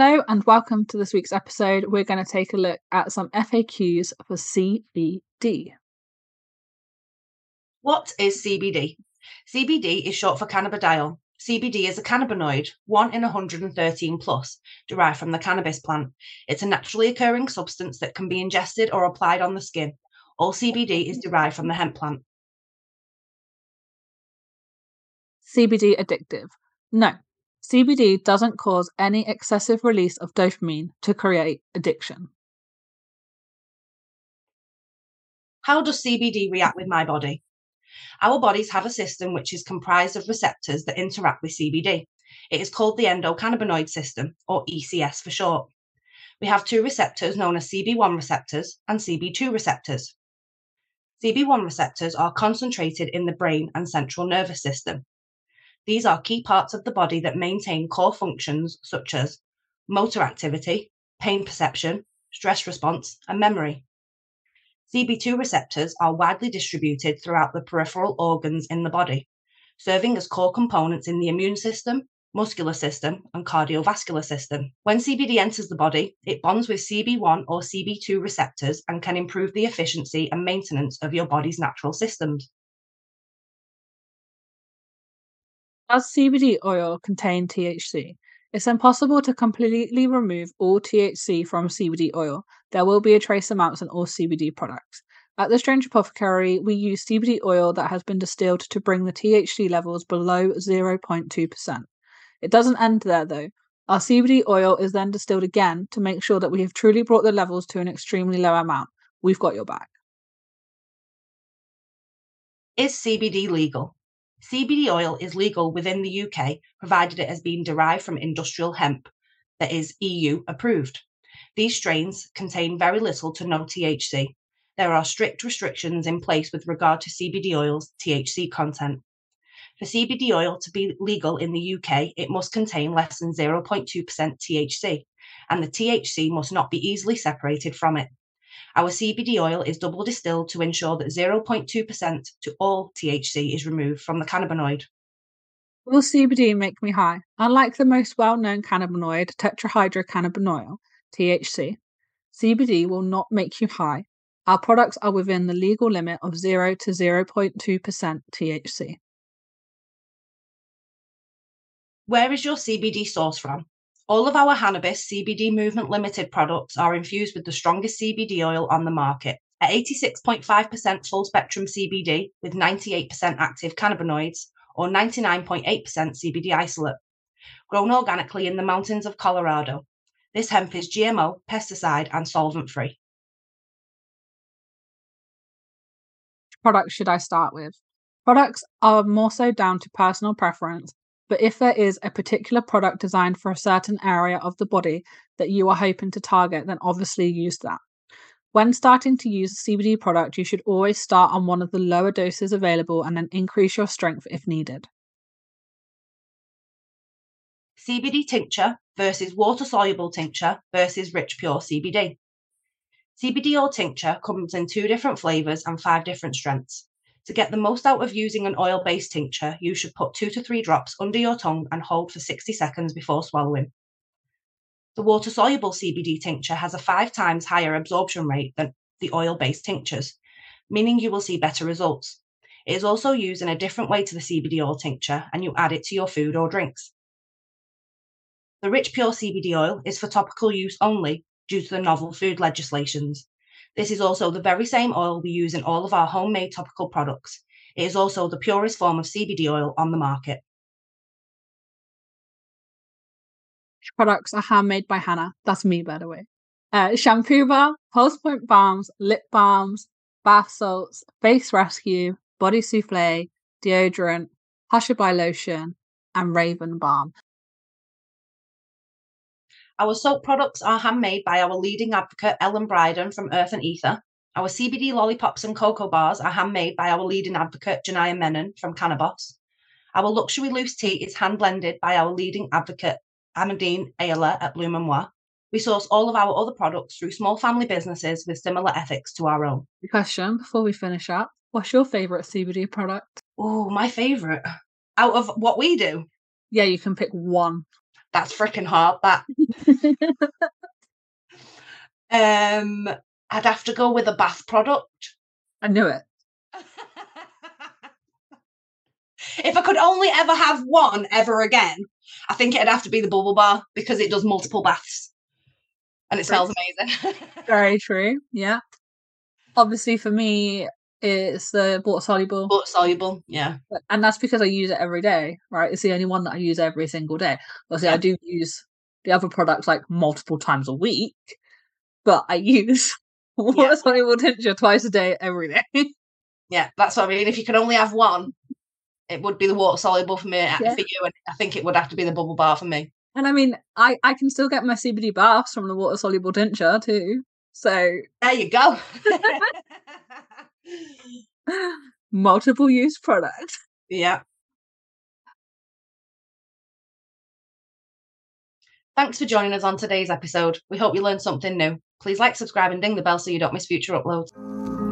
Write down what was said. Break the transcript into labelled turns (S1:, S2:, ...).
S1: Hello and welcome to this week's episode. We're going to take a look at some FAQs for CBD.
S2: What is CBD? CBD is short for cannabidiol. CBD is a cannabinoid, 1 in 113 plus, derived from the cannabis plant. It's a naturally occurring substance that can be ingested or applied on the skin. All CBD is derived from the hemp plant.
S1: CBD addictive? No, CBD doesn't cause any excessive release of dopamine to create addiction.
S2: How does CBD react with my body? Our bodies have a system which is comprised of receptors that interact with CBD. It is called the endocannabinoid system, or ECS for short. We have two receptors known as CB1 receptors and CB2 receptors. CB1 receptors are concentrated in the brain and central nervous system, these are key parts of the body that maintain core functions such as motor activity, pain perception, stress response, and memory. CB2 receptors are widely distributed throughout the peripheral organs in the body, serving as core components in the immune system, muscular system, and cardiovascular system. When CBD enters the body, it bonds with CB1 or CB2 receptors and can improve the efficiency and maintenance of your body's natural systems.
S1: Does CBD oil contain THC? It's impossible to completely remove all THC from CBD oil. There will be a trace amounts in all CBD products. At the Strange Apothecary, we use CBD oil that has been distilled to bring the THC levels below 0.2%. It doesn't end there though. Our CBD oil is then distilled again to make sure that we have truly brought the levels to an extremely low amount. We've got your back.
S2: Is CBD legal? CBD oil is legal within the UK provided it has been derived from industrial hemp that is EU approved. These strains contain very little to no THC. There are strict restrictions in place with regard to CBD oil's THC content. For CBD oil to be legal in the UK, it must contain less than 0.2% THC, and the THC must not be easily separated from it. Our CBD oil is double distilled to ensure that 0.2% to all THC is removed from the cannabinoid.
S1: Will CBD make me high? Unlike the most well known cannabinoid, tetrahydrocannabinol, THC, CBD will not make you high. Our products are within the legal limit of 0 to 0.2% THC.
S2: Where is your CBD source from? All of our Hannabis CBD Movement Limited products are infused with the strongest CBD oil on the market. At 86.5% full spectrum CBD with 98% active cannabinoids or 99.8% CBD isolate. Grown organically in the mountains of Colorado. This hemp is GMO, pesticide, and solvent free.
S1: Products should I start with? Products are more so down to personal preference but if there is a particular product designed for a certain area of the body that you are hoping to target, then obviously use that. When starting to use a CBD product, you should always start on one of the lower doses available and then increase your strength if needed.
S2: CBD tincture versus water soluble tincture versus rich pure CBD. CBD oil tincture comes in two different flavors and five different strengths. To get the most out of using an oil based tincture, you should put two to three drops under your tongue and hold for 60 seconds before swallowing. The water soluble CBD tincture has a five times higher absorption rate than the oil based tinctures, meaning you will see better results. It is also used in a different way to the CBD oil tincture, and you add it to your food or drinks. The rich pure CBD oil is for topical use only due to the novel food legislations. This is also the very same oil we use in all of our homemade topical products. It is also the purest form of CBD oil on the market.
S1: Products are handmade by Hannah. That's me, by the way. Uh, shampoo bar, pulse point balms, lip balms, bath salts, face rescue, body souffle, deodorant, Hushabye lotion, and Raven balm.
S2: Our soap products are handmade by our leading advocate, Ellen Bryden from Earth and Ether. Our CBD lollipops and cocoa bars are handmade by our leading advocate, Janaya Menon from Cannabos. Our luxury loose tea is hand blended by our leading advocate, Amadine Ayala at Blue Memoir. We source all of our other products through small family businesses with similar ethics to our own.
S1: Question before we finish up What's your favourite CBD product?
S2: Oh, my favourite. Out of what we do?
S1: Yeah, you can pick one.
S2: That's freaking hard. That. um, I'd have to go with a bath product.
S1: I knew it.
S2: if I could only ever have one ever again, I think it'd have to be the bubble bar because it does multiple baths and it smells amazing.
S1: Very true. Yeah. Obviously, for me, it's the water soluble.
S2: Water soluble, yeah.
S1: And that's because I use it every day, right? It's the only one that I use every single day. Obviously,
S2: Yeah.
S1: I do use the other products like multiple times a week, but I use water soluble tincture twice a day, every day.
S2: Yeah, that's what I mean. If you could only have one, it would be the water soluble for me.
S1: Uh, yeah.
S2: For you, and I think it would have to be the bubble bar for me.
S1: and I mean, I, I can still get my CBD baths from the water soluble tincture too. So,
S2: There you go.
S1: multiple use product.
S2: yeah. Thanks for joining us on today's episode. We hope you learned something new. Please like, subscribe, and ding the bell so you don't miss future uploads.